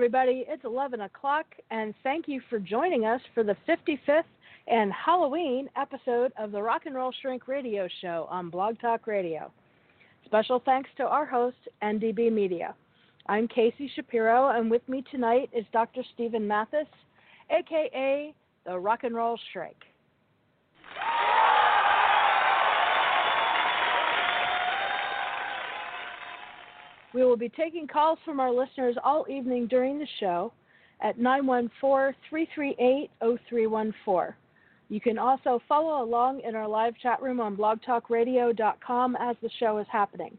everybody. It's 11 o'clock, and thank you for joining us for the 55th and Halloween episode of the Rock and Roll Shrink Radio Show on Blog Talk Radio. Special thanks to our host, NDB Media. I'm Casey Shapiro, and with me tonight is Dr. Stephen Mathis, aka the Rock and Roll Shrink. We will be taking calls from our listeners all evening during the show at 914 338 0314. You can also follow along in our live chat room on blogtalkradio.com as the show is happening.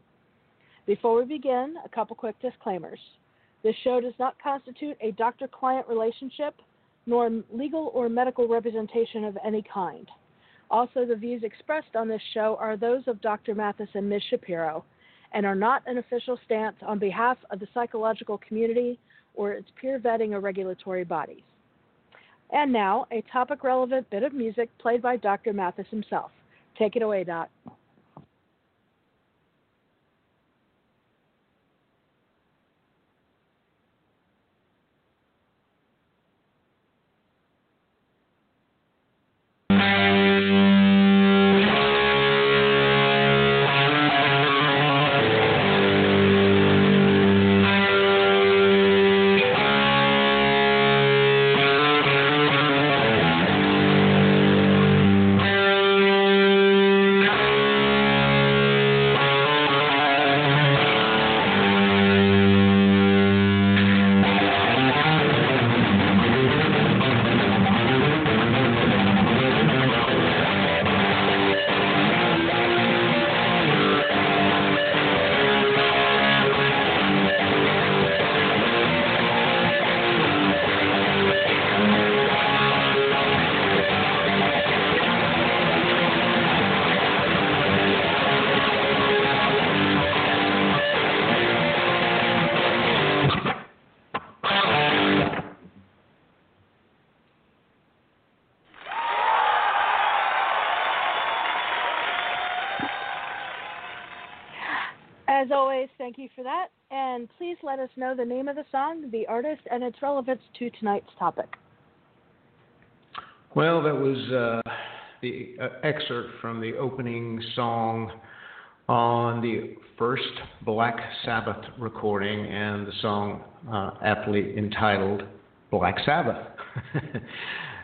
Before we begin, a couple quick disclaimers. This show does not constitute a doctor client relationship, nor legal or medical representation of any kind. Also, the views expressed on this show are those of Dr. Mathis and Ms. Shapiro and are not an official stance on behalf of the psychological community or its peer vetting or regulatory bodies. And now, a topic relevant bit of music played by Dr. Mathis himself. Take it away, Doc. As always, thank you for that. And please let us know the name of the song, the artist, and its relevance to tonight's topic. Well, that was uh, the uh, excerpt from the opening song on the first Black Sabbath recording, and the song uh, aptly entitled Black Sabbath.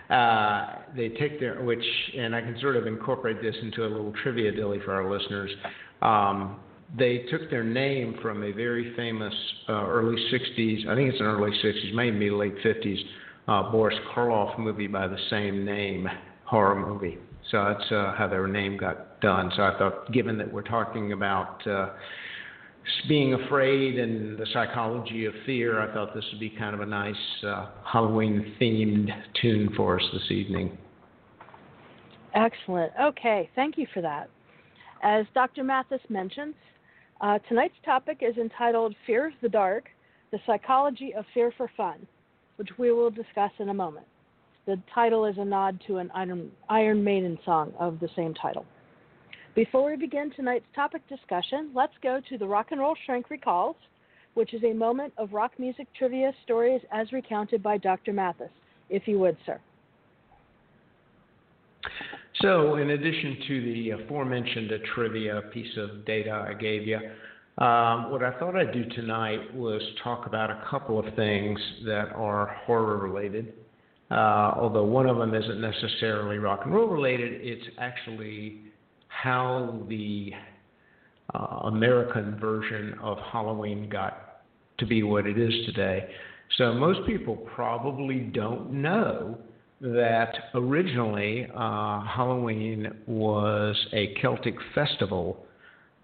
Uh, they take their, which, and I can sort of incorporate this into a little trivia dilly for our listeners. Um, they took their name from a very famous uh, early 60s, I think it's an early 60s, maybe late 50s, uh, Boris Karloff movie by the same name, horror movie. So that's uh, how their name got done. So I thought, given that we're talking about uh, being afraid and the psychology of fear, I thought this would be kind of a nice uh, Halloween themed tune for us this evening. Excellent. Okay, thank you for that. As Dr. Mathis mentions, uh, tonight's topic is entitled Fear of the Dark The Psychology of Fear for Fun, which we will discuss in a moment. The title is a nod to an Iron, Iron Maiden song of the same title. Before we begin tonight's topic discussion, let's go to the Rock and Roll Shrink Recalls, which is a moment of rock music trivia stories as recounted by Dr. Mathis, if you would, sir. So, in addition to the aforementioned trivia piece of data I gave you, um, what I thought I'd do tonight was talk about a couple of things that are horror related. Uh, although one of them isn't necessarily rock and roll related, it's actually how the uh, American version of Halloween got to be what it is today. So, most people probably don't know that originally uh, Halloween was a Celtic festival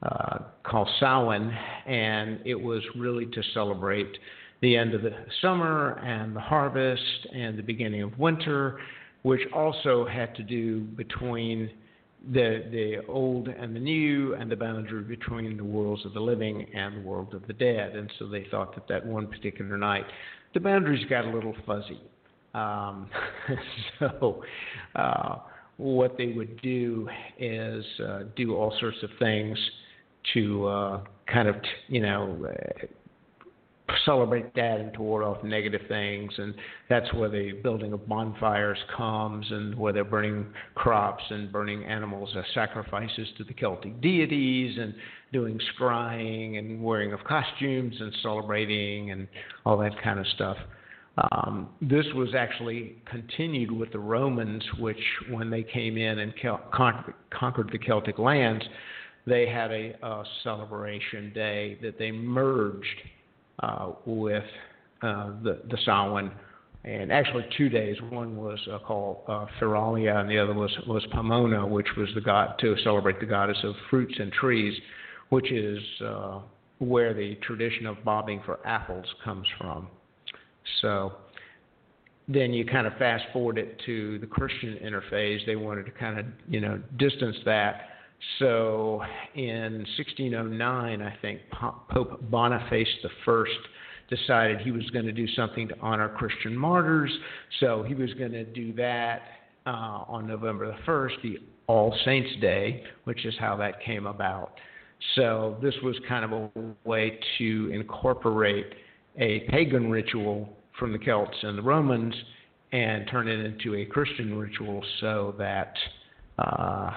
uh, called Samhain, and it was really to celebrate the end of the summer and the harvest and the beginning of winter, which also had to do between the the old and the new and the boundary between the worlds of the living and the world of the dead. And so they thought that that one particular night, the boundaries got a little fuzzy. Um, so, uh, what they would do is uh, do all sorts of things to uh, kind of, you know, uh, celebrate that and ward off negative things. And that's where the building of bonfires comes and where they're burning crops and burning animals as sacrifices to the Celtic deities and doing scrying and wearing of costumes and celebrating and all that kind of stuff. Um, this was actually continued with the Romans, which, when they came in and Kel- con- conquered the Celtic lands, they had a, a celebration day that they merged uh, with uh, the, the Samhain, and actually two days. One was uh, called uh, Feralia, and the other was, was Pomona, which was the god to celebrate the goddess of fruits and trees, which is uh, where the tradition of bobbing for apples comes from. So then you kind of fast forward it to the Christian interface. They wanted to kind of, you know, distance that. So in 1609, I think Pope Boniface I decided he was going to do something to honor Christian martyrs. So he was going to do that uh, on November the 1st, the All Saints Day, which is how that came about. So this was kind of a way to incorporate a pagan ritual from the Celts and the Romans and turn it into a Christian ritual so that uh,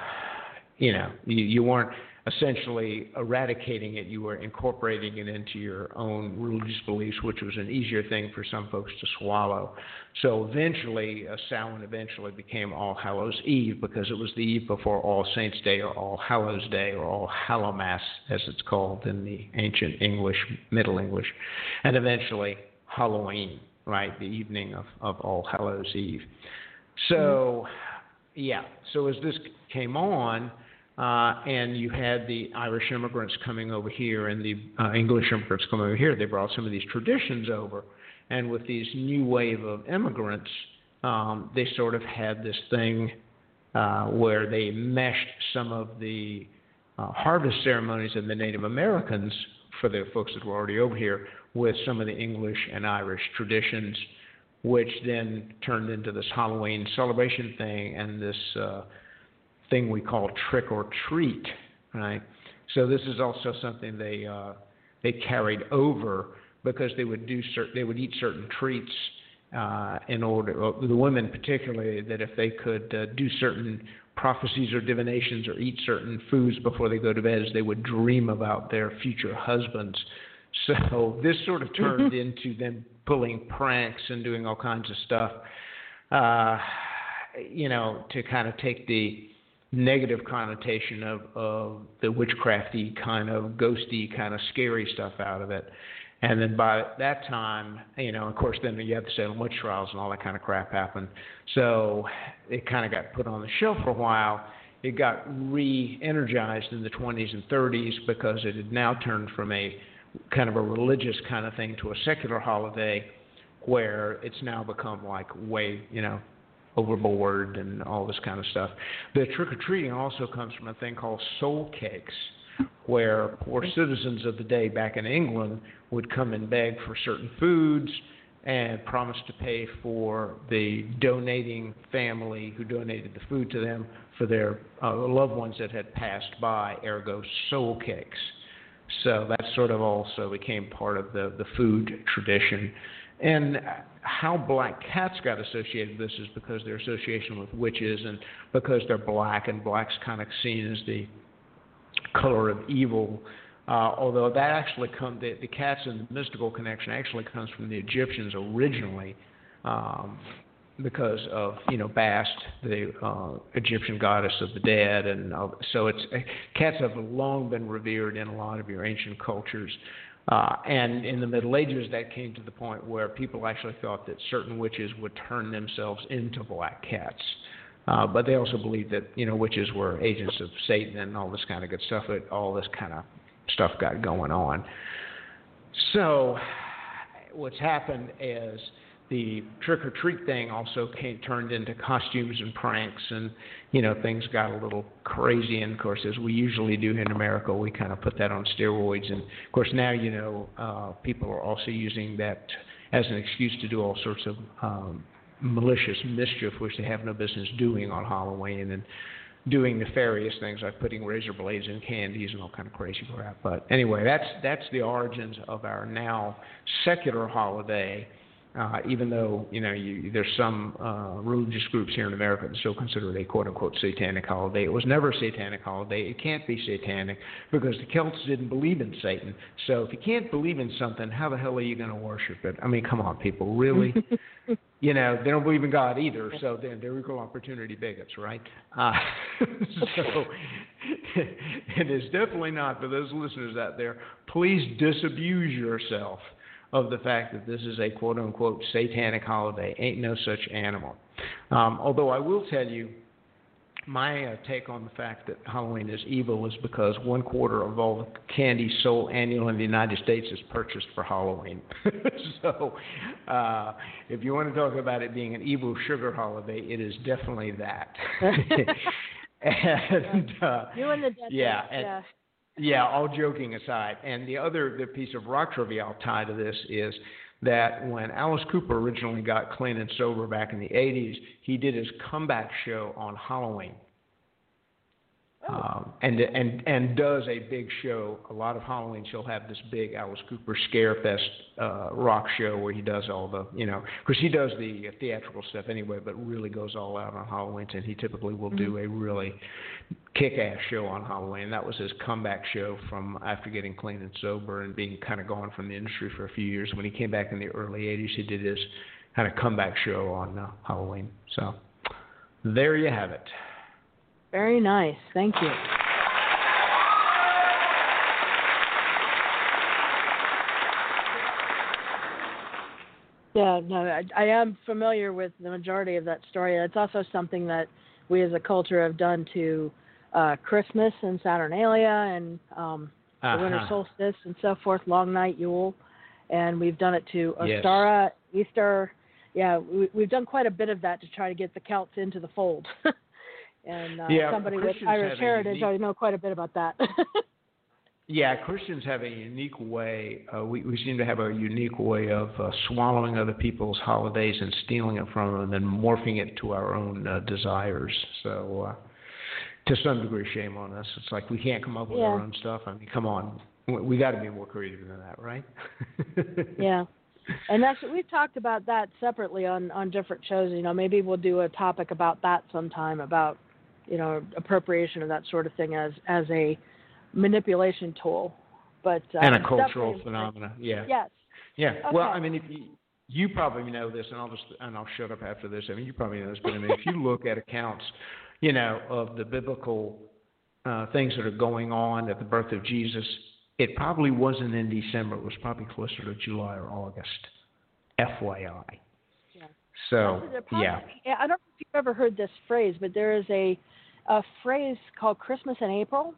you know you, you weren't essentially eradicating it, you were incorporating it into your own religious beliefs, which was an easier thing for some folks to swallow. So eventually, uh, Samhain eventually became All Hallows Eve because it was the eve before All Saints Day or All Hallows Day or All Hallowmass, as it's called in the ancient English, Middle English, and eventually Halloween, right, the evening of, of All Hallows Eve. So, yeah, so as this came on, uh, and you had the Irish immigrants coming over here and the uh, English immigrants coming over here. They brought some of these traditions over, and with these new wave of immigrants, um, they sort of had this thing uh, where they meshed some of the uh, harvest ceremonies of the Native Americans for the folks that were already over here with some of the English and Irish traditions, which then turned into this Halloween celebration thing and this uh, thing we call trick or treat, right? So this is also something they uh, they carried over because they would do cer- they would eat certain treats uh, in order the women particularly that if they could uh, do certain prophecies or divinations or eat certain foods before they go to bed, as they would dream about their future husbands. So this sort of turned into them pulling pranks and doing all kinds of stuff, uh, you know, to kind of take the negative connotation of, of the witchcrafty kind of ghosty kind of scary stuff out of it. And then by that time, you know, of course, then you have the Salem witch trials and all that kind of crap happened. So it kind of got put on the shelf for a while. It got re-energized in the 20s and 30s because it had now turned from a kind of a religious kind of thing to a secular holiday, where it's now become like way, you know, overboard and all this kind of stuff. The trick or treating also comes from a thing called soul cakes, where poor citizens of the day back in England would come and beg for certain foods and promise to pay for the donating family who donated the food to them for their uh, loved ones that had passed by, ergo soul cakes. So that sort of also became part of the, the food tradition. And how black cats got associated with this is because their association with witches and because they're black, and black's kind of seen as the color of evil. Uh, although that actually comes, the, the cats and the mystical connection actually comes from the Egyptians originally, um, because of you know Bast, the uh, Egyptian goddess of the dead, and uh, so it's cats have long been revered in a lot of your ancient cultures. Uh, and in the Middle Ages, that came to the point where people actually thought that certain witches would turn themselves into black cats. Uh, but they also believed that you know witches were agents of Satan and all this kind of good stuff. That all this kind of stuff got going on. So, what's happened is the trick or treat thing also came, turned into costumes and pranks, and you know things got a little crazy. And of course, as we usually do in America, we kind of put that on steroids. And of course, now you know uh, people are also using that as an excuse to do all sorts of um, malicious mischief, which they have no business doing on Halloween. And doing nefarious things like putting razor blades in candies and all kind of crazy crap. But anyway, that's that's the origins of our now secular holiday uh, even though you know you, there's some uh, religious groups here in America that still consider it a quote unquote satanic holiday. It was never a satanic holiday. It can't be satanic because the Celts didn't believe in Satan. So if you can't believe in something, how the hell are you going to worship it? I mean, come on, people, really? you know, they don't believe in God either. So then they're equal opportunity bigots, right? Uh, so it is definitely not for those listeners out there. Please disabuse yourself of the fact that this is a quote unquote satanic holiday. Ain't no such animal. Um, although I will tell you, my uh, take on the fact that Halloween is evil is because one quarter of all the candy sold annually in the United States is purchased for Halloween. so, uh, if you want to talk about it being an evil sugar holiday, it is definitely that. and uh, you and the yeah, and, yeah. Yeah, all joking aside. And the other the piece of rock trivia I'll tie to this is that when Alice Cooper originally got clean and sober back in the 80s, he did his comeback show on Halloween. Oh. Um, and and and does a big show. A lot of Halloween, she'll have this big Alice Cooper Scarefest uh, rock show where he does all the, you know, because he does the theatrical stuff anyway, but really goes all out on Halloween. And he typically will mm-hmm. do a really kick-ass show on Halloween. That was his comeback show from after getting clean and sober and being kind of gone from the industry for a few years. When he came back in the early '80s, he did his kind of comeback show on uh, Halloween. So there you have it. Very nice. Thank you. Yeah, no, I, I am familiar with the majority of that story. It's also something that we as a culture have done to uh, Christmas and Saturnalia and um, uh-huh. the winter solstice and so forth, Long Night Yule, and we've done it to Ostara, yes. Easter. Yeah, we, we've done quite a bit of that to try to get the Celts into the fold. and uh, yeah, somebody with Irish heritage, unique... I know quite a bit about that. yeah, Christians have a unique way. Uh, we, we seem to have a unique way of uh, swallowing other people's holidays and stealing it from them, and then morphing it to our own uh, desires. So, uh, to some degree, shame on us. It's like we can't come up with yeah. our own stuff. I mean, come on, we, we got to be more creative than that, right? yeah and that's we've talked about that separately on on different shows you know maybe we'll do a topic about that sometime about you know appropriation of that sort of thing as as a manipulation tool. But uh, and a cultural phenomenon. Yeah. Yes. Yeah. Okay. Well, I mean, if you you probably know this, and I'll just and I'll shut up after this. I mean, you probably know this, but I mean, if you look at accounts, you know, of the biblical uh, things that are going on at the birth of Jesus, it probably wasn't in December. It was probably closer to July or August. FYI. Yeah. So probably, yeah. I don't know if you've ever heard this phrase, but there is a a phrase called Christmas in April,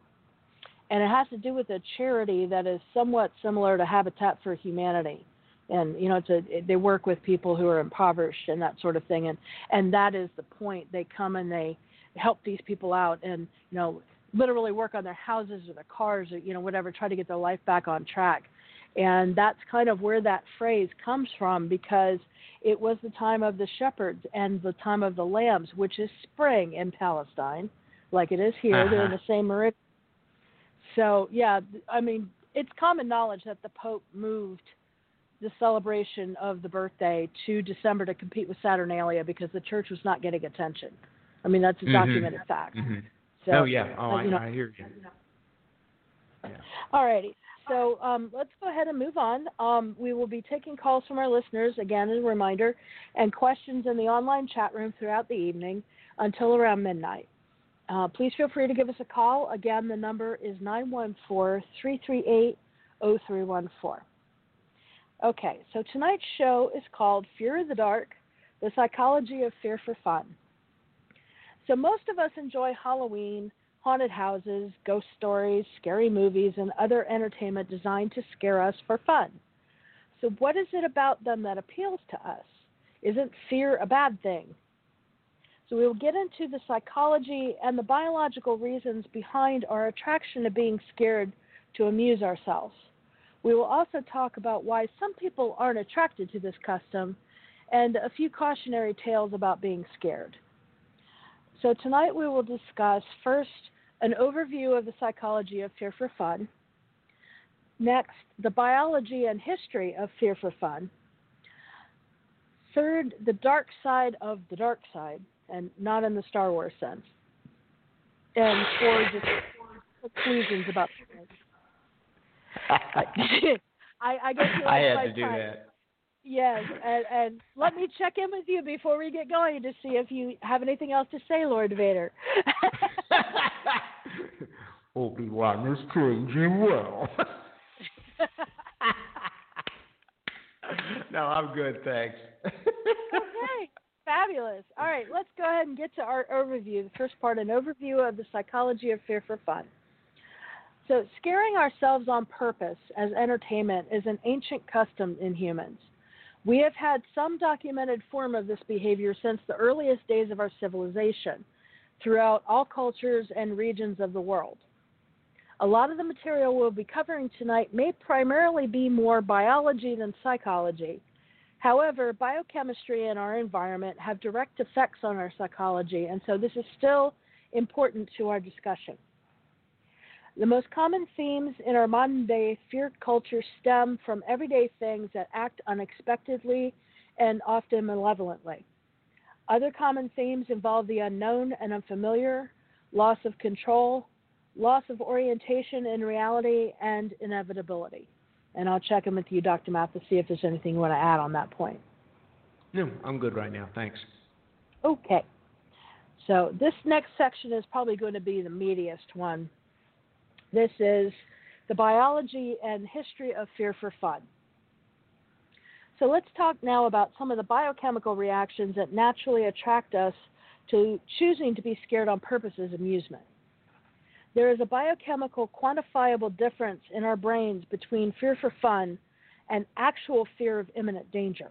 and it has to do with a charity that is somewhat similar to Habitat for Humanity. And you know, it's a they work with people who are impoverished and that sort of thing, and and that is the point. They come and they help these people out, and you know, literally work on their houses or their cars or you know whatever, try to get their life back on track. And that's kind of where that phrase comes from because it was the time of the shepherds and the time of the lambs, which is spring in Palestine like it is here. Uh-huh. They're in the same meridian. So yeah, I mean, it's common knowledge that the Pope moved the celebration of the birthday to December to compete with Saturnalia because the church was not getting attention. I mean, that's a mm-hmm. documented fact. Mm-hmm. So, oh yeah, oh, uh, I, know, I hear you. Yeah. All righty. So um, let's go ahead and move on. Um, we will be taking calls from our listeners, again, as a reminder, and questions in the online chat room throughout the evening until around midnight. Uh, please feel free to give us a call. Again, the number is 914 338 0314. Okay, so tonight's show is called Fear of the Dark The Psychology of Fear for Fun. So, most of us enjoy Halloween, haunted houses, ghost stories, scary movies, and other entertainment designed to scare us for fun. So, what is it about them that appeals to us? Isn't fear a bad thing? So we will get into the psychology and the biological reasons behind our attraction to being scared to amuse ourselves. We will also talk about why some people aren't attracted to this custom and a few cautionary tales about being scared. So tonight we will discuss first an overview of the psychology of fear for fun. Next, the biology and history of fear for fun. Third, the dark side of the dark side, and not in the Star Wars sense. And for just conclusions about I, I guess I had to do time. that. Yes, and, and let me check in with you before we get going to see if you have anything else to say, Lord Vader. Obi Wan is changing well. no, I'm good, thanks. Fabulous. All right, let's go ahead and get to our overview. The first part, an overview of the psychology of fear for fun. So, scaring ourselves on purpose as entertainment is an ancient custom in humans. We have had some documented form of this behavior since the earliest days of our civilization throughout all cultures and regions of the world. A lot of the material we'll be covering tonight may primarily be more biology than psychology. However, biochemistry and our environment have direct effects on our psychology, and so this is still important to our discussion. The most common themes in our modern day fear culture stem from everyday things that act unexpectedly and often malevolently. Other common themes involve the unknown and unfamiliar, loss of control, loss of orientation in reality, and inevitability. And I'll check in with you, Dr. Math, to see if there's anything you want to add on that point. No, I'm good right now. Thanks. Okay. So this next section is probably going to be the meatiest one this is the biology and history of fear for fun. So let's talk now about some of the biochemical reactions that naturally attract us to choosing to be scared on purpose as amusement. There is a biochemical quantifiable difference in our brains between fear for fun and actual fear of imminent danger.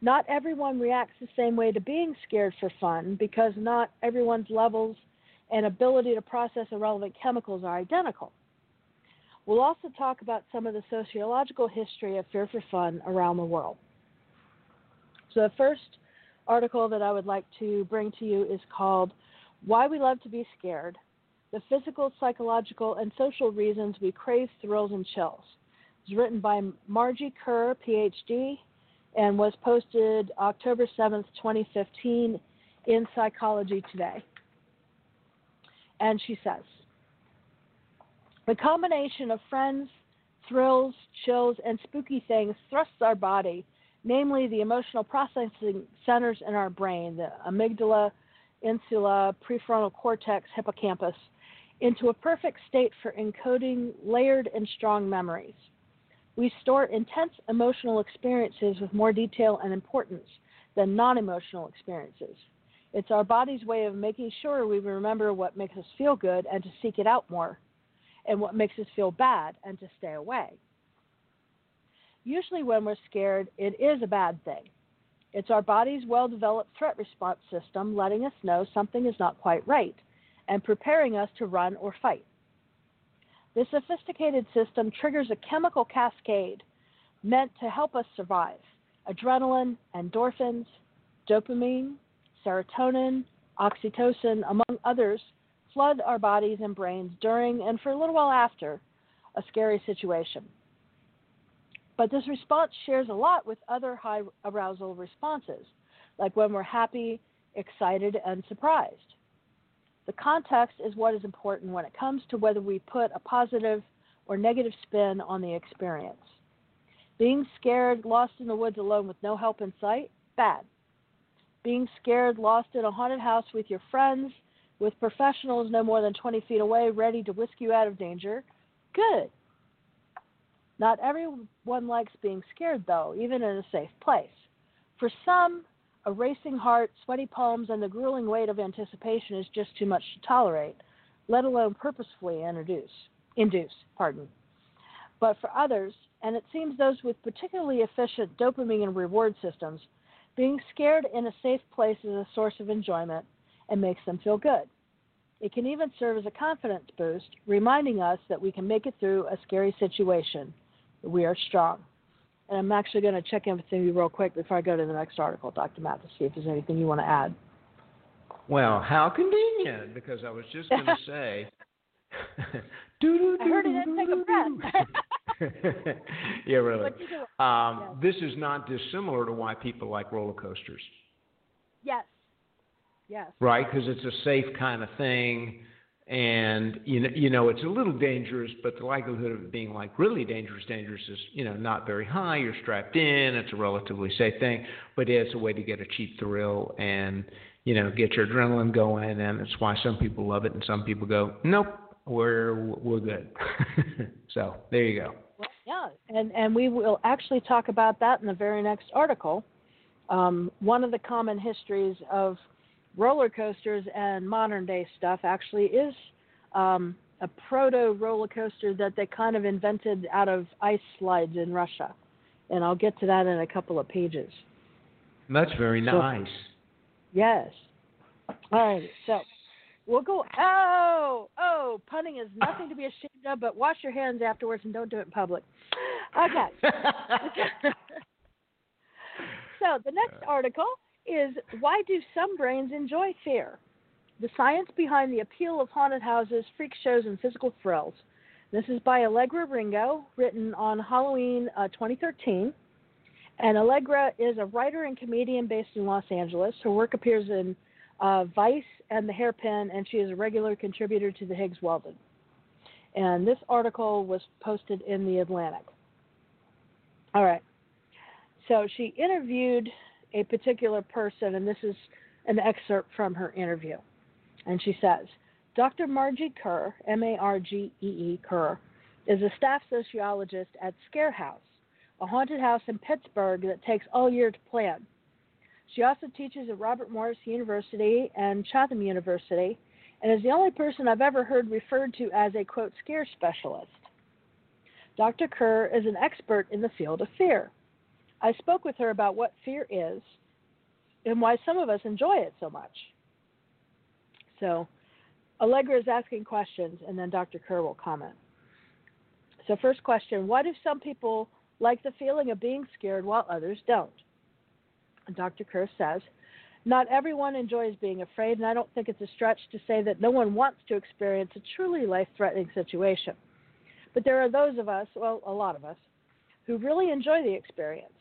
Not everyone reacts the same way to being scared for fun because not everyone's levels and ability to process irrelevant chemicals are identical. We'll also talk about some of the sociological history of fear for fun around the world. So, the first article that I would like to bring to you is called Why We Love to Be Scared The Physical, Psychological, and Social Reasons We Crave Thrills and Chills. It's written by Margee Kerr, PhD, and was posted October 7th, 2015, in Psychology Today. And she says, the combination of friends, thrills, chills, and spooky things thrusts our body, namely the emotional processing centers in our brain, the amygdala, insula, prefrontal cortex, hippocampus, into a perfect state for encoding layered and strong memories. We store intense emotional experiences with more detail and importance than non emotional experiences. It's our body's way of making sure we remember what makes us feel good and to seek it out more, and what makes us feel bad and to stay away. Usually, when we're scared, it is a bad thing. It's our body's well developed threat response system letting us know something is not quite right and preparing us to run or fight. This sophisticated system triggers a chemical cascade meant to help us survive adrenaline, endorphins, dopamine, serotonin, oxytocin, among others, flood our bodies and brains during and for a little while after a scary situation. But this response shares a lot with other high arousal responses, like when we're happy, excited, and surprised. The context is what is important when it comes to whether we put a positive or negative spin on the experience. Being scared, lost in the woods alone with no help in sight, bad being scared, lost in a haunted house with your friends, with professionals no more than 20 feet away, ready to whisk you out of danger, good. Not everyone likes being scared, though, even in a safe place. For some, a racing heart, sweaty palms, and the grueling weight of anticipation is just too much to tolerate, let alone purposefully introduce, induce. Pardon. But for others, and it seems those with particularly efficient dopamine and reward systems, being scared in a safe place is a source of enjoyment and makes them feel good. It can even serve as a confidence boost, reminding us that we can make it through a scary situation. We are strong. And I'm actually going to check in with you real quick before I go to the next article, Dr. Matt, to see if there's anything you want to add. well, how convenient, because I was just going to say. I heard it didn't take a breath. yeah, really. Um, This is not dissimilar to why people like roller coasters. Yes. Yes. Right, because it's a safe kind of thing, and you know, you know, it's a little dangerous, but the likelihood of it being like really dangerous, dangerous is you know not very high. You're strapped in. It's a relatively safe thing, but it's a way to get a cheap thrill and you know get your adrenaline going, and it's why some people love it and some people go, nope, we're we're good. so there you go. Well, yeah, and and we will actually talk about that in the very next article. Um, one of the common histories of roller coasters and modern day stuff actually is um, a proto roller coaster that they kind of invented out of ice slides in Russia, and I'll get to that in a couple of pages. That's very nice. So, yes. All right, so We'll go. Oh, oh, punning is nothing to be ashamed of, but wash your hands afterwards and don't do it in public. Okay. so the next article is why do some brains enjoy fear? The science behind the appeal of haunted houses, freak shows, and physical thrills. This is by Allegra Ringo, written on Halloween uh, 2013. And Allegra is a writer and comedian based in Los Angeles. Her work appears in uh, Vice and the Hairpin, and she is a regular contributor to the Higgs Weldon. And this article was posted in the Atlantic. All right. So she interviewed a particular person, and this is an excerpt from her interview. And she says, Dr. Margee Kerr, M A R G E E Kerr, is a staff sociologist at Scare House, a haunted house in Pittsburgh that takes all year to plan. She also teaches at Robert Morris University and Chatham University and is the only person I've ever heard referred to as a quote scare specialist. Dr. Kerr is an expert in the field of fear. I spoke with her about what fear is and why some of us enjoy it so much. So, Allegra is asking questions, and then Dr. Kerr will comment. So, first question Why do some people like the feeling of being scared while others don't? Dr. Kerr says, not everyone enjoys being afraid, and I don't think it's a stretch to say that no one wants to experience a truly life threatening situation. But there are those of us, well, a lot of us, who really enjoy the experience.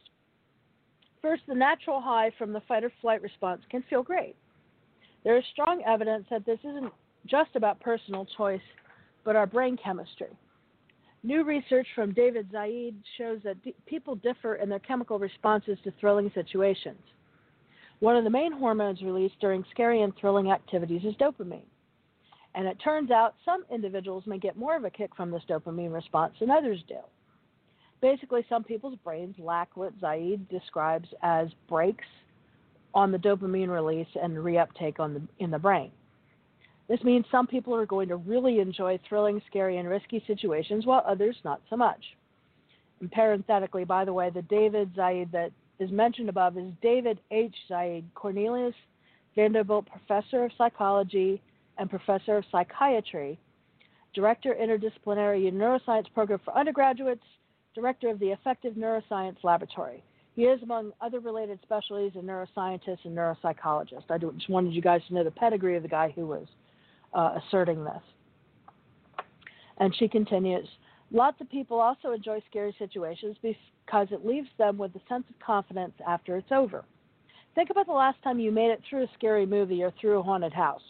First, the natural high from the fight or flight response can feel great. There is strong evidence that this isn't just about personal choice, but our brain chemistry. New research from David Zald shows that d- people differ in their chemical responses to thrilling situations. One of the main hormones released during scary and thrilling activities is dopamine. And it turns out some individuals may get more of a kick from this dopamine response than others do. Basically, some people's brains lack what Zald describes as brakes on the dopamine release and reuptake on the, in the brain. This means some people are going to really enjoy thrilling, scary, and risky situations, while others not so much. And parenthetically, by the way, the David Zald that is mentioned above is David H. Zald, Cornelius Vanderbilt Professor of Psychology and Professor of Psychiatry, Director Interdisciplinary Neuroscience Program for Undergraduates, Director of the Affective Neuroscience Laboratory. He is, among other related specialties, a neuroscientist and neuropsychologist. I just wanted you guys to know the pedigree of the guy who was uh, asserting this. And she continues Lots of people also enjoy scary situations because it leaves them with a sense of confidence after it's over. Think about the last time you made it through a scary movie or through a haunted house.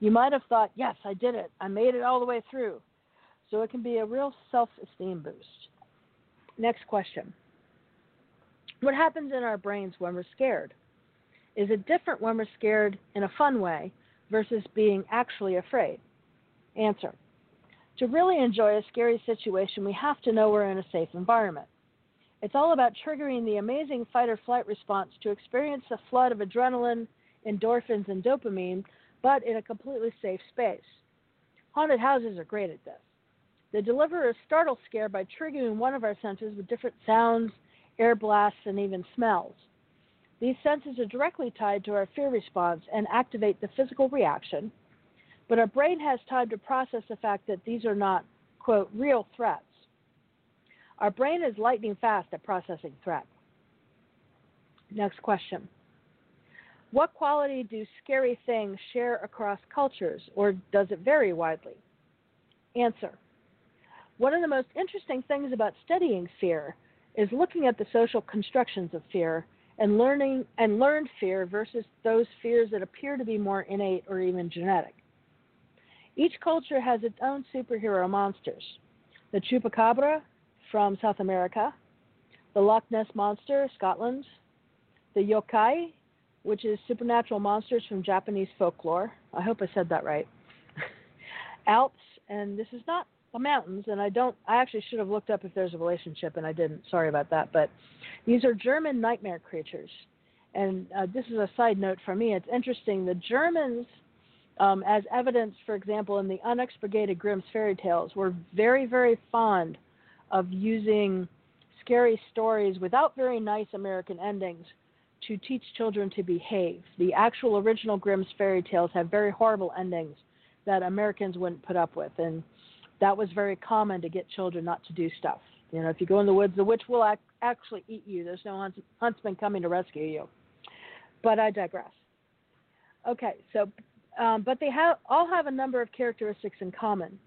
You might have thought, Yes, I did it. I made it all the way through. So it can be a real self esteem boost. Next question What happens in our brains when we're scared? Is it different when we're scared in a fun way versus being actually afraid? Answer. To really enjoy a scary situation, we have to know we're in a safe environment. It's all about triggering the amazing fight or flight response to experience a flood of adrenaline, endorphins, and dopamine, but in a completely safe space. Haunted houses are great at this. They deliver a startle scare by triggering one of our senses with different sounds, air blasts, and even smells. These senses are directly tied to our fear response and activate the physical reaction, but our brain has time to process the fact that these are not, quote, real threats. Our brain is lightning fast at processing threat. Next question. What quality do scary things share across cultures, or does it vary widely? Answer. One of the most interesting things about studying fear is looking at the social constructions of fear and learning and learned fear versus those fears that appear to be more innate or even genetic. Each culture has its own superhero monsters. The chupacabra from South America, the Loch Ness monster, Scotland, the yokai, which is supernatural monsters from Japanese folklore. I hope I said that right. Alps, and this is not the mountains, and I don't. I actually should have looked up if there's a relationship, and I didn't. Sorry about that. But these are German nightmare creatures, and uh, this is a side note for me. It's interesting. The Germans, um, as evidence, for example, in the unexpurgated Grimm's fairy tales, were very, very fond of using scary stories without very nice American endings to teach children to behave. The actual original Grimm's fairy tales have very horrible endings that Americans wouldn't put up with, and that was very common to get children not to do stuff. You know, if you go in the woods, the witch will ac- actually eat you. There's no hunts- huntsman coming to rescue you. But I digress. Okay, so, um, but they have all have a number of characteristics in common.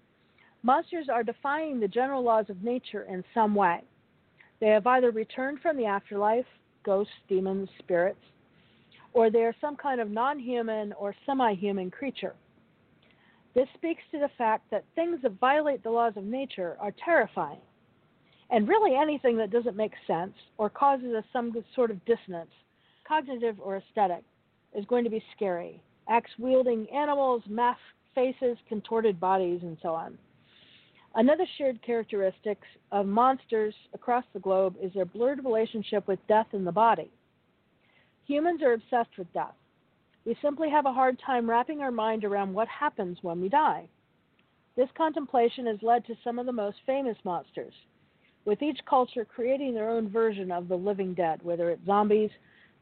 Monsters are defying the general laws of nature in some way. They have either returned from the afterlife, ghosts, demons, spirits, or they are some kind of non human or semi human creature. This speaks to the fact that things that violate the laws of nature are terrifying. And really, anything that doesn't make sense or causes us some sort of dissonance, cognitive or aesthetic, is going to be scary. Axe wielding animals, masked faces, contorted bodies, and so on. Another shared characteristic of monsters across the globe is their blurred relationship with death in the body. Humans are obsessed with death. We simply have a hard time wrapping our mind around what happens when we die. This contemplation has led to some of the most famous monsters, with each culture creating their own version of the living dead, whether it's zombies,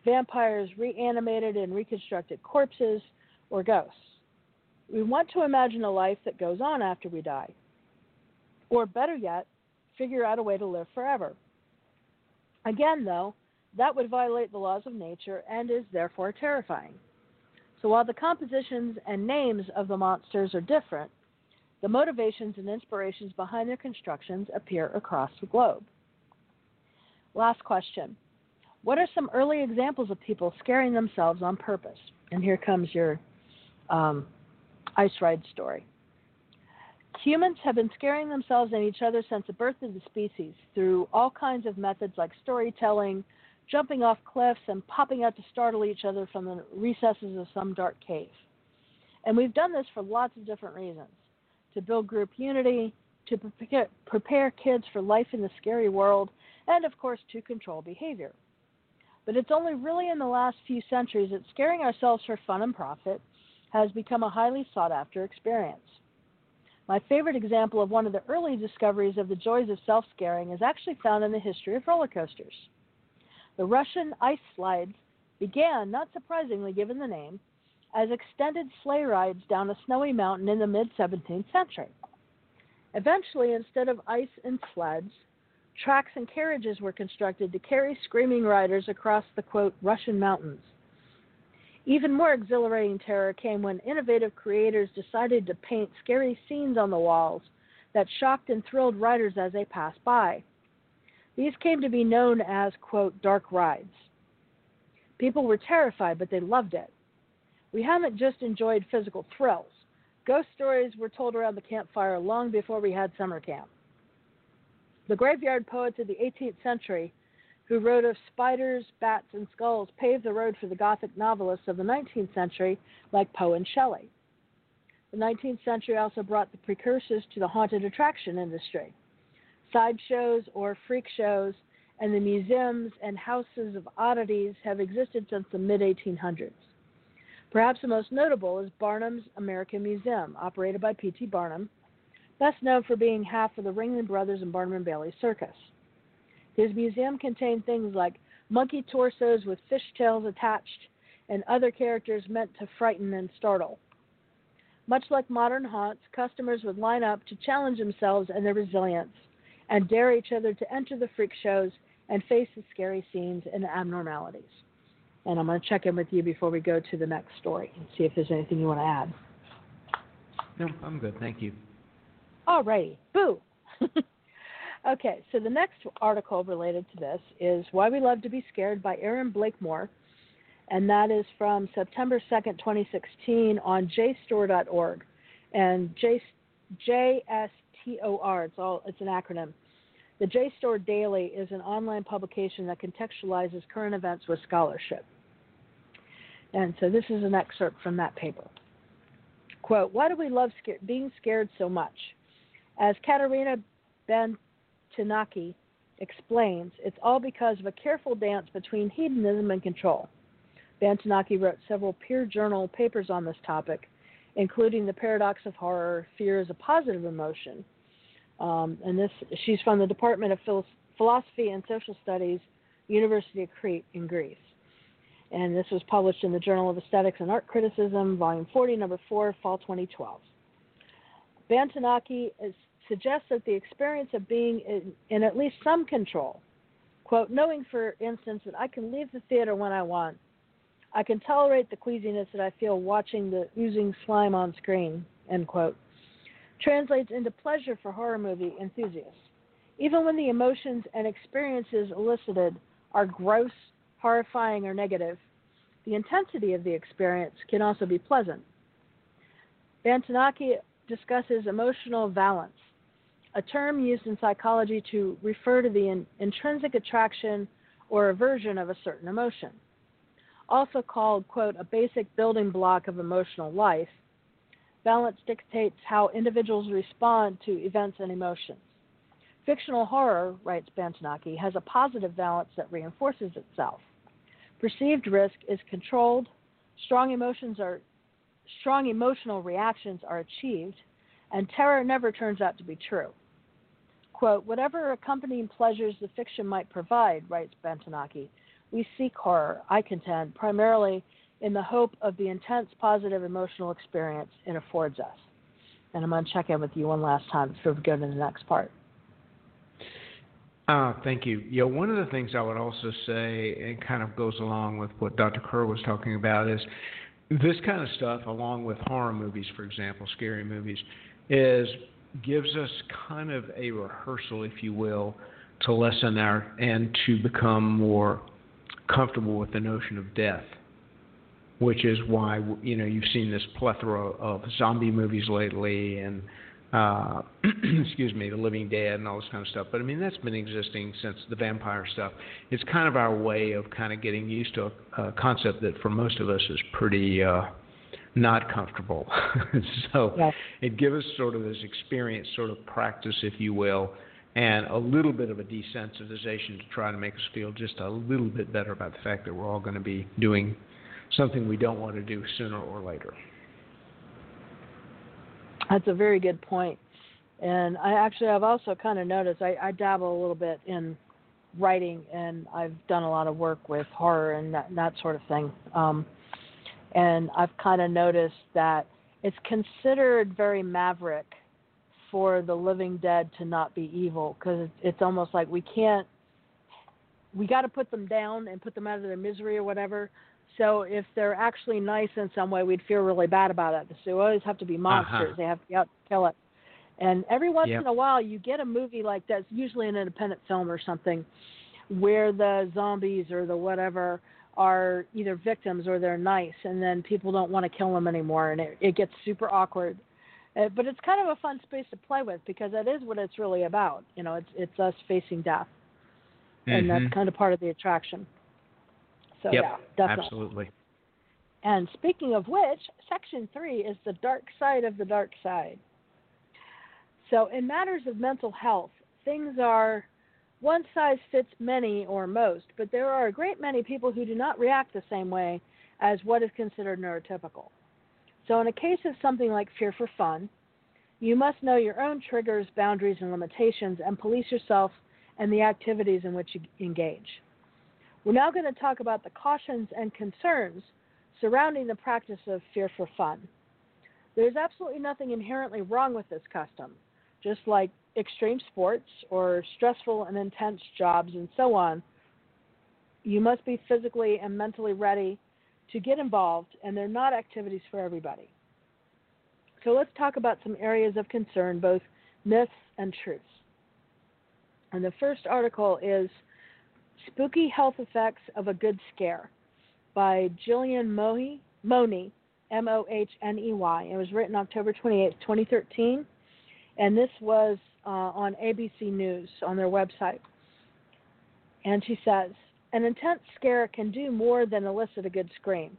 vampires, reanimated and reconstructed corpses, or ghosts. We want to imagine a life that goes on after we die. Or better yet, figure out a way to live forever. Again, though, that would violate the laws of nature and is therefore terrifying. So while the compositions and names of the monsters are different, the motivations and inspirations behind their constructions appear across the globe. Last question. What are some early examples of people scaring themselves on purpose? And here comes your um, ice ride story. Humans have been scaring themselves and each other since the birth of the species through all kinds of methods like storytelling, jumping off cliffs, and popping out to startle each other from the recesses of some dark cave. And we've done this for lots of different reasons to build group unity, to prepare, kids for life in the scary world, and of course to control behavior. But it's only really in the last few centuries that scaring ourselves for fun and profit has become a highly sought after experience. My favorite example of one of the early discoveries of the joys of self scaring is actually found in the history of roller coasters. The Russian ice slides began, not surprisingly given the name, as extended sleigh rides down a snowy mountain in the mid 17th century. Eventually, instead of ice and sleds, tracks and carriages were constructed to carry screaming riders across the quote Russian mountains. Even more exhilarating terror came when innovative creators decided to paint scary scenes on the walls that shocked and thrilled riders as they passed by. These came to be known as, quote, dark rides. People were terrified, but they loved it. We haven't just enjoyed physical thrills. Ghost stories were told around the campfire long before we had summer camp. The graveyard poets of the 18th century, who wrote of spiders, bats, and skulls, paved the road for the Gothic novelists of the 19th century, like Poe and Shelley. The 19th century also brought the precursors to the haunted attraction industry sideshows or freak shows, and the museums and houses of oddities have existed since the mid 1800s. Perhaps the most notable is Barnum's American Museum, operated by P.T. Barnum, best known for being half of the Ringling Brothers and Barnum and Bailey Circus. His museum contained things like monkey torsos with fish tails attached and other characters meant to frighten and startle. Much like modern haunts, customers would line up to challenge themselves and their resilience and dare each other to enter the freak shows and face the scary scenes and abnormalities. And I'm going to check in with you before we go to the next story and see if there's anything you want to add. No, I'm good. Thank you. All righty. Boo. okay, so the next article related to this is Why We Love to Be Scared by Erin Blakemore. And that is from September 2nd, 2016 on jstor.org. And J, JSTOR, it's, all, it's an acronym. The JSTOR Daily is an online publication that contextualizes current events with scholarship. And so this is an excerpt from that paper. Quote, Why do we love being scared so much? As Katerina Bantinaki explains, it's all because of a careful dance between hedonism and control. Bantinaki wrote several peer journal papers on this topic, including The Paradox of Horror, Fear is a Positive Emotion. Um, and this, she's from the Department of Philosophy and Social Studies, University of Crete in Greece and this was published in the Journal of Aesthetics and Art Criticism, Volume 40, Number 4, Fall 2012. Bantinaki suggests that the experience of being in, in at least some control, quote, knowing, for instance, that I can leave the theater when I want, I can tolerate the queasiness that I feel watching the oozing slime on screen, end quote, translates into pleasure for horror movie enthusiasts. Even when the emotions and experiences elicited are gross horrifying, or negative, the intensity of the experience can also be pleasant. Bantinaki discusses emotional valence, a term used in psychology to refer to the in- intrinsic attraction or aversion of a certain emotion. Also called, quote, a basic building block of emotional life, valence dictates how individuals respond to events and emotions. Fictional horror, writes Bantinaki, has a positive valence that reinforces itself. Perceived risk is controlled, strong emotions are strong emotional reactions are achieved, and terror never turns out to be true. Quote, whatever accompanying pleasures the fiction might provide, writes Bantinaki, we seek horror, I contend, primarily in the hope of the intense positive emotional experience it affords us. And I'm going to check in with you one last time before we go to the next part. Uh, thank you. Yeah, one of the things I would also say, and kind of goes along with what Dr. Kerr was talking about, is this kind of stuff, along with horror movies, for example, scary movies, is gives us kind of a rehearsal, if you will, to lessen our and to become more comfortable with the notion of death. Which is why you know you've seen this plethora of zombie movies lately, and uh, excuse me, The Living Dead and all this kind of stuff. But I mean, that's been existing since the vampire stuff. It's kind of our way of kind of getting used to a, a concept that for most of us is pretty uh, not comfortable. so yes. it gives us sort of this experience, sort of practice, if you will, and a little bit of a desensitization to try to make us feel just a little bit better about the fact that we're all going to be doing something we don't want to do sooner or later. That's a very good point. And I actually I've also kind of noticed I, I dabble a little bit in writing and I've done a lot of work with horror and that, that sort of thing. Um, and I've kind of noticed that it's considered very maverick for the living dead to not be evil because it's almost like we can't we got to put them down and put them out of their misery or whatever so if they're actually nice in some way, we'd feel really bad about it. so They always have to be monsters. Uh-huh. They have to be out to kill it. And every once yep. in a while, you get a movie like that's usually an independent film or something, where the zombies or the whatever are either victims or they're nice, and then people don't want to kill them anymore, and it, it gets super awkward. Uh, but it's kind of a fun space to play with because that is what it's really about. You know, it's it's us facing death, mm-hmm. and that's mm-hmm. kind of part of the attraction. So yep, yeah, definitely. Absolutely. And speaking of which, section three is the dark side of the dark side. So in matters of mental health, things are one size fits many or most, but there are a great many people who do not react the same way as what is considered neurotypical. So in a case of something like fear for fun, you must know your own triggers, boundaries, and limitations and police yourself and the activities in which you engage. We're now going to talk about the cautions and concerns surrounding the practice of fear for fun. There's absolutely nothing inherently wrong with this custom, just like extreme sports or stressful and intense jobs and so on you must be physically and mentally ready to get involved, and they're not activities for everybody. So let's talk about some areas of concern, both myths and truths. And the first article is Spooky Health Effects of a Good Scare by Jillian Mohney, Mohney M O H N E Y. It was written October 28, 2013, and this was uh, on ABC News on their website. And she says, an intense scare can do more than elicit a good scream.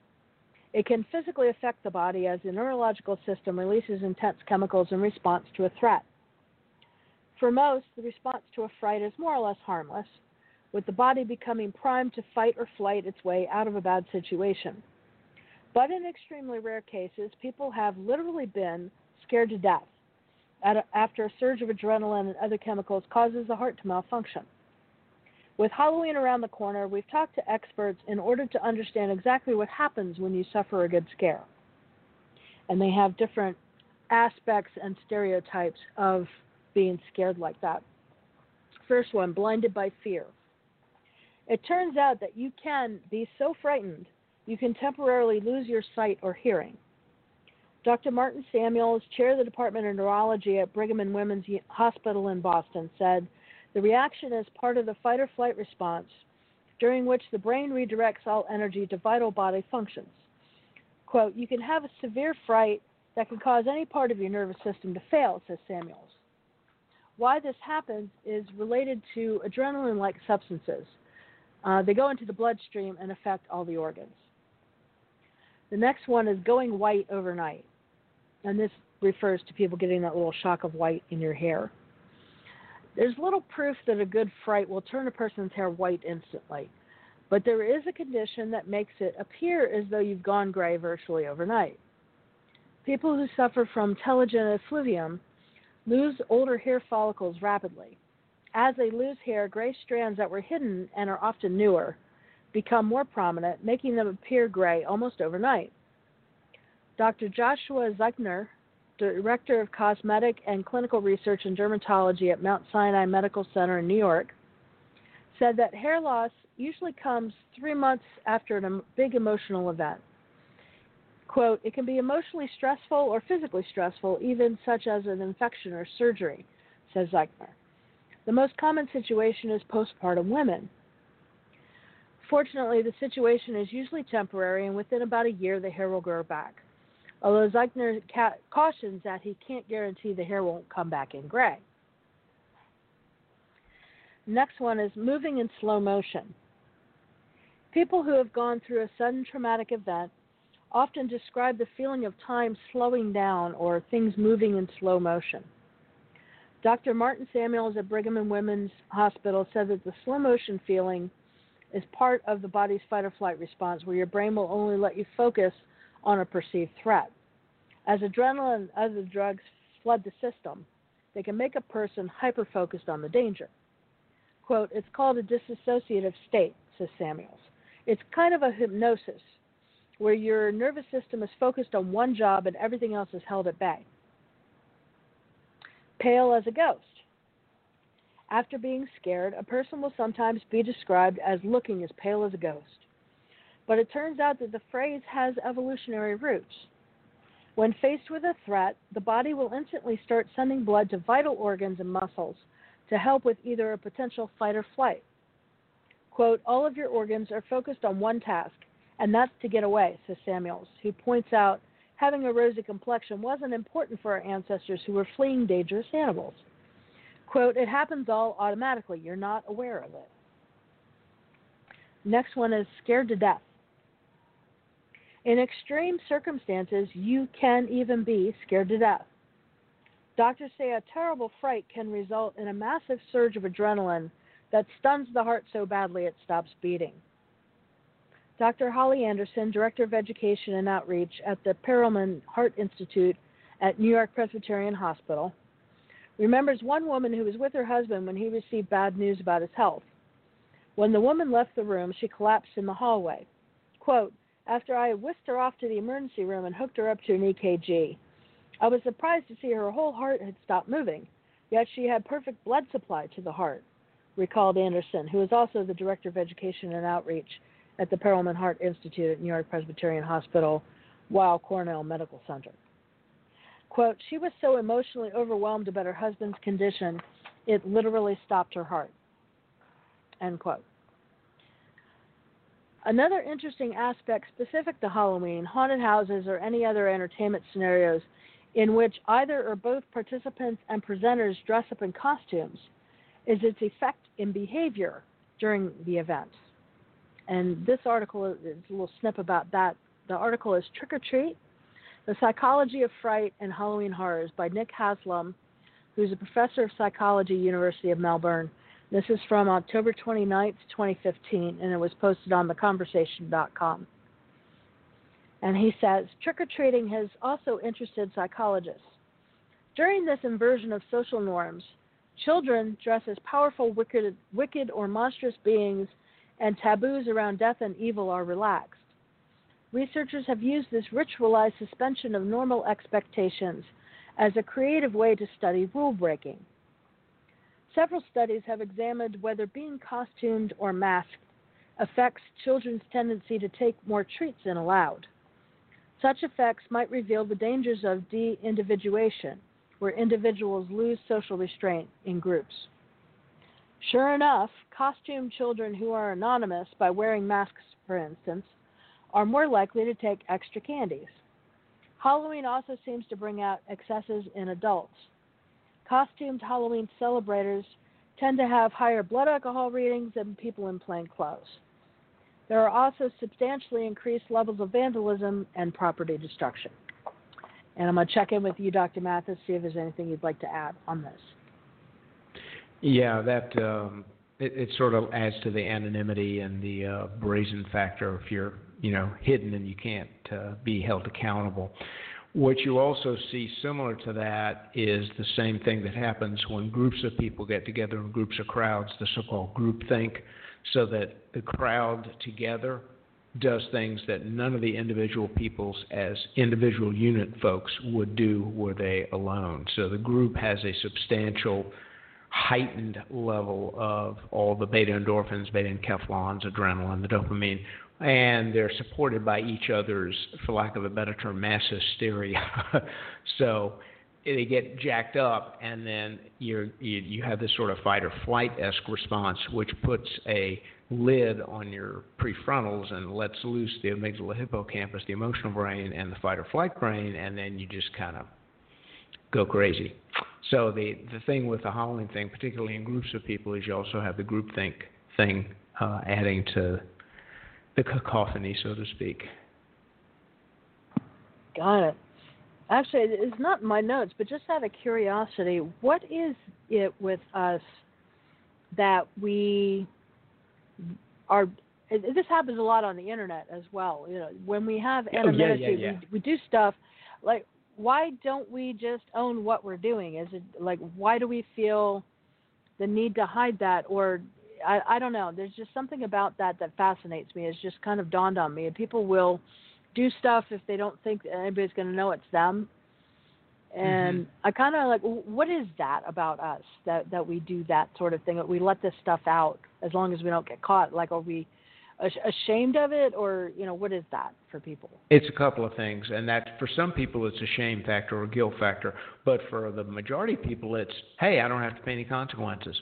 It can physically affect the body as the neurological system releases intense chemicals in response to a threat. For most, the response to a fright is more or less harmless, with the body becoming primed to fight or flight its way out of a bad situation. But in extremely rare cases, people have literally been scared to death after a surge of adrenaline and other chemicals causes the heart to malfunction. With Halloween around the corner, we've talked to experts in order to understand exactly what happens when you suffer a good scare. And they have different aspects and stereotypes of being scared like that. First one, blinded by fear. It turns out that you can be so frightened you can temporarily lose your sight or hearing. Dr. Martin Samuels, chair of the Department of Neurology at Brigham and Women's Hospital in Boston, said the reaction is part of the fight or flight response, during which the brain redirects all energy to vital body functions. Quote, you can have a severe fright that can cause any part of your nervous system to fail, says Samuels. Why this happens is related to adrenaline like substances. Uh, they go into the bloodstream and affect all the organs. The next one is going white overnight and this refers to people getting that little shock of white in your hair. There's little proof that a good fright will turn a person's hair white instantly, but there is a condition that makes it appear as though you've gone gray virtually overnight. People who suffer from telogen effluvium lose older hair follicles rapidly. As they lose hair, gray strands that were hidden and are often newer become more prominent, making them appear gray almost overnight. Dr. Joshua Zeichner, Director of Cosmetic and Clinical Research in Dermatology at Mount Sinai Medical Center in New York, said that hair loss usually comes three months after a big emotional event. Quote, it can be emotionally stressful or physically stressful, even such as an infection or surgery, says Zeichner. The most common situation is postpartum women. Fortunately, the situation is usually temporary, and within about a year, the hair will grow back although Zeichner ca- cautions that he can't guarantee the hair won't come back in gray. Next one is moving in slow motion. People who have gone through a sudden traumatic event often describe the feeling of time slowing down or things moving in slow motion. Dr. Martin Samuels at Brigham and Women's Hospital said that the slow motion feeling is part of the body's fight or flight response where your brain will only let you focus on a perceived threat. As adrenaline and other drugs flood the system, they can make a person hyper focused on the danger. Quote, it's called a dissociative state, says Samuels. It's kind of a hypnosis where your nervous system is focused on one job and everything else is held at bay. Pale as a ghost. After being scared, a person will sometimes be described as looking as pale as a ghost. But it turns out that the phrase has evolutionary roots. When faced with a threat, the body will instantly start sending blood to vital organs and muscles to help with either a potential fight or flight. Quote, all of your organs are focused on one task, and that's to get away, says Samuels, who points out having a rosy complexion wasn't important for our ancestors who were fleeing dangerous animals. Quote, it happens all automatically. You're not aware of it. Next one is scared to death. In extreme circumstances, you can even be scared to death. Doctors say a terrible fright can result in a massive surge of adrenaline that stuns the heart so badly it stops beating. Dr. Holly Anderson, Director of Education and Outreach at the Perelman Heart Institute at New York Presbyterian Hospital, remembers one woman who was with her husband when he received bad news about his health. When the woman left the room, she collapsed in the hallway. Quote, after I whisked her off to the emergency room and hooked her up to an EKG. I was surprised to see her whole heart had stopped moving, yet she had perfect blood supply to the heart. recalled Anderson, who is also the Director of Education and Outreach at the Perelman Heart Institute at New York Presbyterian Hospital, Weill Cornell Medical Center. Quote, she was so emotionally overwhelmed about her husband's condition, it literally stopped her heart. End quote. Another interesting aspect specific to Halloween, haunted houses, or any other entertainment scenarios in which either or both participants and presenters dress up in costumes is its effect in behavior during the event. And this article is a little snip about that. The article is Trick or Treat The Psychology of Fright and Halloween Horrors by Nick Haslam, who's a professor of psychology, University of Melbourne. This is from October 29th, 2015, and it was posted on theconversation.com. And he says trick or treating has also interested psychologists. During this inversion of social norms, children dress as powerful, wicked, wicked or monstrous beings, and taboos around death and evil are relaxed. Researchers have used this ritualized suspension of normal expectations as a creative way to study rule breaking. Several studies have examined whether being costumed or masked affects children's tendency to take more treats than allowed. Such effects might reveal the dangers of de individuation, where individuals lose social restraint in groups. Sure enough, costumed children who are anonymous by wearing masks, for instance, are more likely to take extra candies. Halloween also seems to bring out excesses in adults. Costumed Halloween celebrators tend to have higher blood alcohol readings than people in plain clothes. There are also substantially increased levels of vandalism and property destruction. And I'm going to check in with you, Dr. Mathis, see if there's anything you'd like to add on this. Yeah, that um, it, it, sort of adds to the anonymity and the uh, brazen factor if you're, you know, hidden and you can't uh, be held accountable. What you also see similar to that is the same thing that happens when groups of people get together in groups of crowds, the so-called groupthink so that the crowd together does things that none of the individual peoples as individual unit folks would do were they alone. So the group has a substantial heightened level of all the beta endorphins, beta enkephalins, adrenaline, the dopamine, and they're supported by each other's, for lack of a better term, mass hysteria. so they get jacked up, and then you you have this sort of fight or flight esque response, which puts a lid on your prefrontals and lets loose the amygdala hippocampus, the emotional brain, and the fight or flight brain, and then you just kind of go crazy. So the the thing with the howling thing, particularly in groups of people, is you also have the group think thing uh, adding to the cacophony, so to speak. Got it. Actually, it's not in my notes, but just out of curiosity, what is it with us that we are? This happens a lot on the internet as well. You know, when we have anonymity, oh, yeah, yeah, yeah. We, we do stuff like. Why don't we just own what we're doing? Is it like why do we feel the need to hide that, or I, I don't know. There's just something about that that fascinates me. It's just kind of dawned on me. And people will do stuff if they don't think anybody's going to know it's them. And mm-hmm. I kind of like, what is that about us that that we do that sort of thing? That we let this stuff out as long as we don't get caught. Like, are we ashamed of it, or you know, what is that for people? It's a couple of things, and that for some people it's a shame factor or a guilt factor, but for the majority of people, it's hey, I don't have to pay any consequences.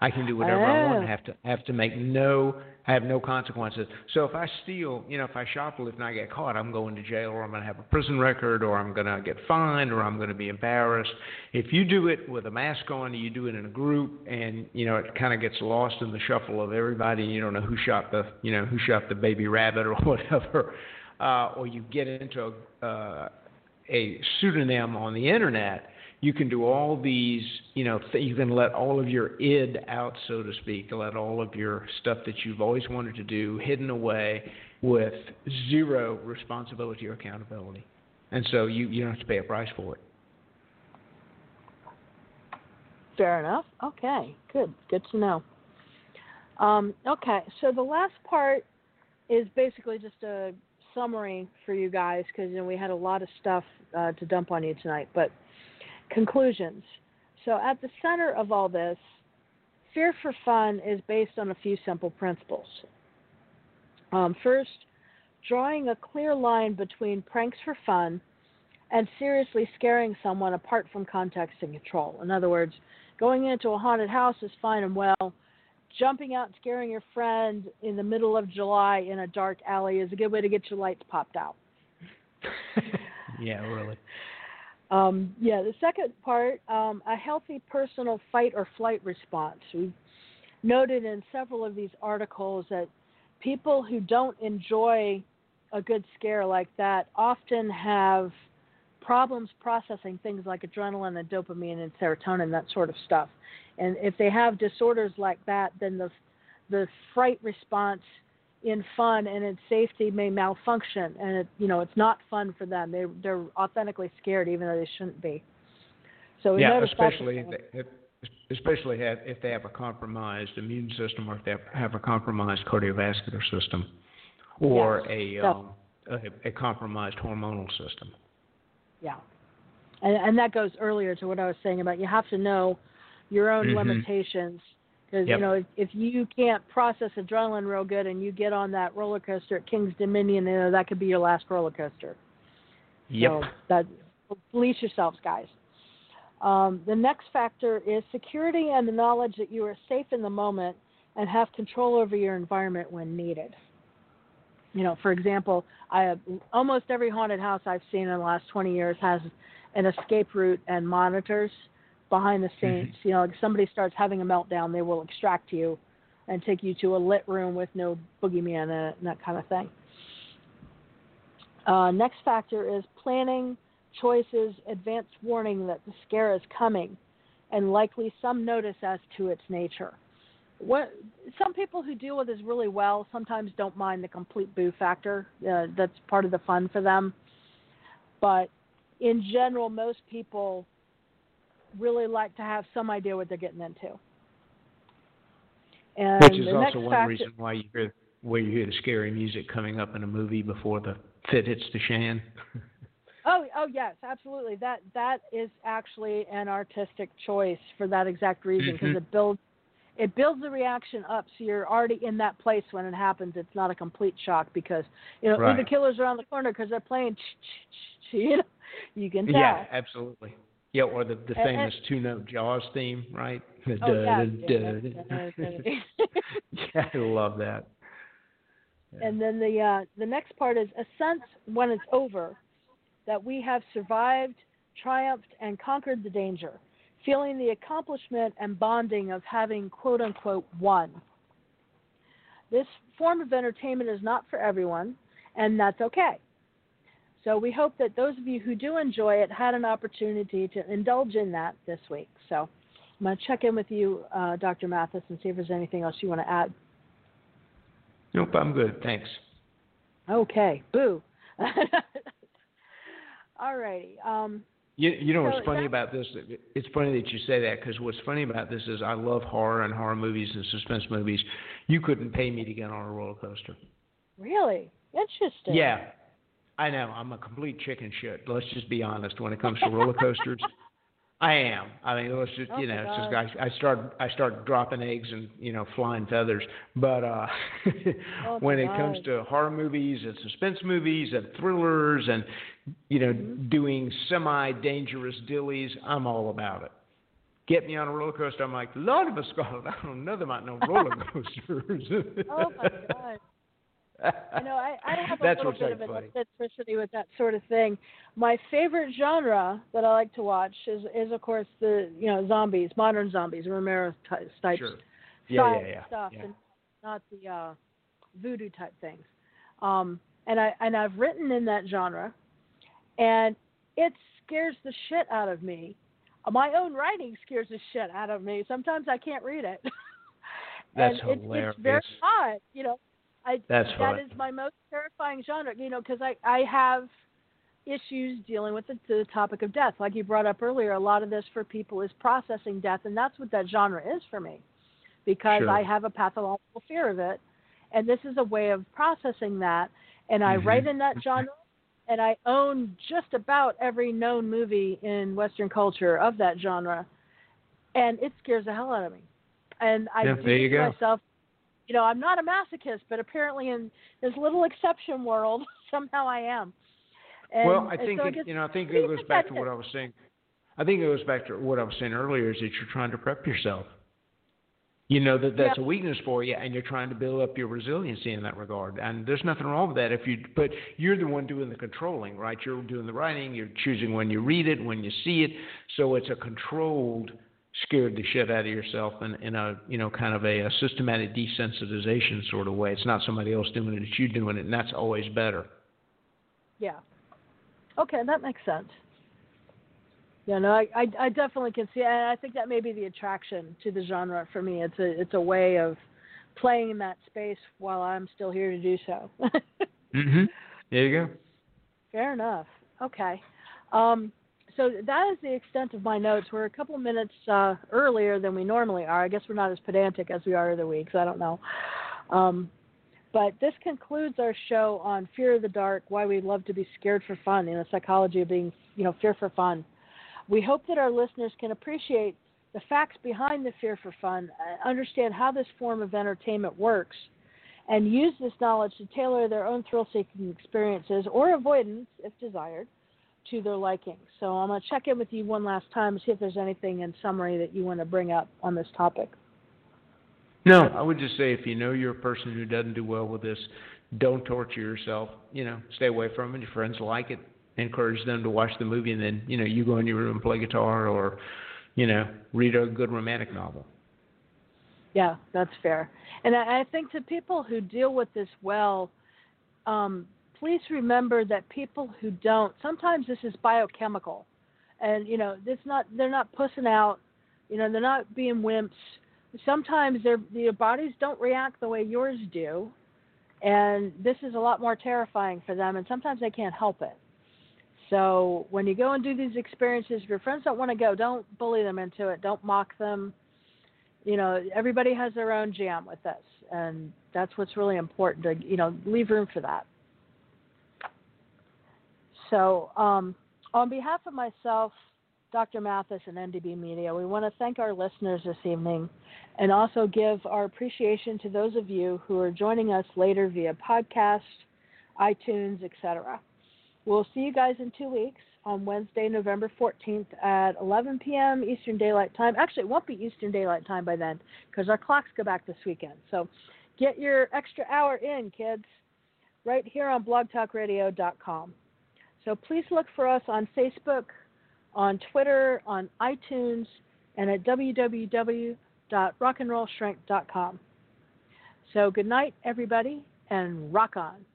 I can do whatever oh. I want. I have to have to make no I have no consequences. So if I steal, you know, if I shoplift and I get caught, I'm going to jail or I'm going to have a prison record or I'm going to get fined or I'm going to be embarrassed. If you do it with a mask on, you do it in a group and, you know, it kind of gets lost in the shuffle of everybody and you don't know who shot the, you know, who shot the baby rabbit or whatever. Uh, or you get into a, uh, a pseudonym on the internet you can do all these, you know, th- you can let all of your id out, so to speak, let all of your stuff that you've always wanted to do hidden away with zero responsibility or accountability. And so you, you don't have to pay a price for it. Fair enough. Okay, good. Good to know. Um, okay, so the last part is basically just a summary for you guys because you know we had a lot of stuff uh, to dump on you tonight. But Conclusions. So, at the center of all this Fear for Fun is based on a few simple principles. Um, first, drawing a clear line between pranks for fun and seriously scaring someone apart from context and control. In other words, going into a haunted house is fine and well. Jumping out and scaring your friend in the middle of July in a dark alley is a good way to get your lights popped out. yeah, really. Um, yeah, the second part, um, a healthy personal fight or flight response. We've noted in several of these articles that people who don't enjoy a good scare like that often have problems processing things like adrenaline and dopamine and serotonin, that sort of stuff. And if they have disorders like that, then the the fright response in fun and in safety may malfunction, and it you know it's not fun for them. They they're authentically scared even though they shouldn't be. So yeah, especially if, if, especially if they have a compromised immune system or if they have a compromised cardiovascular system or yes. a, um, a, a compromised hormonal system. Yeah, and and that goes earlier to what I was saying about you have to know your own mm-hmm. limitations because yep. you know if, if you can't process adrenaline real good and you get on that roller coaster at King's Dominion, you know that could be your last roller coaster. Yep. So that police yourselves, guys. Um, the next factor is security and the knowledge that you are safe in the moment and have control over your environment when needed. You know, for example, I almost every haunted house I've seen in the last 20 years has an escape route and monitors behind the scenes. Mm-hmm. You know, if somebody starts having a meltdown, they will extract you and take you to a lit room with no boogeyman in it and that kind of thing. Uh, next factor is planning, choices, advance warning that the scare is coming, and likely some notice as to its nature. What some people who deal with this really well sometimes don't mind the complete boo factor. Uh, that's part of the fun for them. But in general, most people really like to have some idea what they're getting into. And Which is also one reason why you hear where you hear the scary music coming up in a movie before the fit hits the shan. Oh, oh yes, absolutely. That that is actually an artistic choice for that exact reason because mm-hmm. it builds it builds the reaction up so you're already in that place when it happens. It's not a complete shock because you know right. the killer's are on the corner because they're playing. You know, you can tell. Yeah, absolutely. Yeah, or the, the famous two note Jaws theme, right? Oh, yeah. yeah, I love that. Yeah. And then the uh, the next part is a sense when it's over that we have survived, triumphed, and conquered the danger, feeling the accomplishment and bonding of having quote unquote won. This form of entertainment is not for everyone, and that's okay. So we hope that those of you who do enjoy it had an opportunity to indulge in that this week. So I'm going to check in with you, uh, Dr. Mathis, and see if there's anything else you want to add. Nope, I'm good. Thanks. Okay, boo. All righty. Um, You, you know what's funny that- about this? It's funny that you say that because what's funny about this is I love horror and horror movies and suspense movies. You couldn't pay me to get on a roller coaster. really interesting. Yeah, I know. I'm a complete chicken shit. Let's just be honest. When it comes to roller coasters, I am. I mean, let's just Oh you know, it's just I, I start I start dropping eggs and you know flying feathers. But uh, Oh when it comes to horror movies and suspense movies and thrillers and you know Mm-hmm. doing semi dangerous dillies, I'm all about it. Get me on a roller coaster. I'm like, Lord of a Scotland, I don't know them about no roller coasters. Oh my god. You know, I, I have a That's little bit of an eccentricity with that sort of thing. My favorite genre that I like to watch is, is of course the you know zombies, modern zombies, Romero ty- type Sure. style Yeah, yeah, yeah. stuff, yeah. and not the uh, voodoo type things. Um, and I and I've written in that genre, and it scares the shit out of me. My own writing scares the shit out of me. Sometimes I can't read it. That's and it's, it's very hilarious. odd, you know. I That's that is my most terrifying genre, you know, because I I have issues dealing with the, the topic of death. Like you brought up earlier, a lot of this for people is processing death, and that's what that genre is for me, because Sure. I have a pathological fear of it, and this is a way of processing that. And I Mhm. write in that genre, and I own just about every known movie in Western culture of that genre, and it scares the hell out of me And I yeah, you to myself, you know, I'm not a masochist, but apparently in this little exception world, somehow I am. And, well, I think so it, you know, I think it goes back to what I was saying. I think it goes back to what I was saying earlier is that you're trying to prep yourself. You know that that's Yeah. a weakness for you, and you're trying to build up your resiliency in that regard. And there's nothing wrong with that if you. But you're the one doing the controlling, right? You're doing the writing. You're choosing when you read it, when you see it. So it's a controlled, scared the shit out of yourself in, in a you know kind of a, a systematic desensitization sort of way. It's not somebody else doing it; it's you doing it, and that's always better. Yeah. Okay, that makes sense. Yeah, no, I, I, I definitely can see, and I think that may be the attraction to the genre for me. It's a, it's a way of playing in that space while I'm still here to do so. Mhm. There you go. Fair enough. Okay. Um, so that is the extent of my notes. We're a couple minutes uh, earlier than we normally are. I guess we're not as pedantic as we are other weeks. I don't know. Um, but this concludes our show on Fear of the Dark: Why We Love to Be Scared for Fun in the psychology of being, you know, fear for fun. We hope that our listeners can appreciate the facts behind the fear for fun, uh, understand how this form of entertainment works, and use this knowledge to tailor their own thrill seeking experiences or avoidance, if desired, to their liking. So I'm going to check in with you one last time to see if there's anything in summary that you want to bring up on this topic. No, I would just say if you know you're a person who doesn't do well with this, don't torture yourself. You know, stay away from it. Your friends like it. Encourage them to watch the movie, and then you know you go in your room and play guitar, or you know read a good romantic novel. Yeah, that's fair. And I, I think to people who deal with this well, um, please remember that people who don't, sometimes this is biochemical, and you know, it's not. They're not pussing out. You know, they're not being wimps. Sometimes their their bodies don't react the way yours do, and this is a lot more terrifying for them. And sometimes they can't help it. So when you go and do these experiences, if your friends don't want to go, don't bully them into it. Don't mock them you know everybody has their own jam with this and that's what's really important to you know leave room for that so um, on behalf of myself dr mathis and ndb media we want to thank our listeners this evening and also give our appreciation to those of you who are joining us later via podcast itunes etc we'll see you guys in two weeks on Wednesday, November 14th at 11 p.m. Eastern Daylight Time. Actually, it won't be Eastern Daylight Time by then because our clocks go back this weekend. So get your extra hour in, kids, right here on blogtalkradio.com. So please look for us on Facebook, on Twitter, on iTunes, and at www.rockandrollshrink.com. So good night, everybody, and rock on.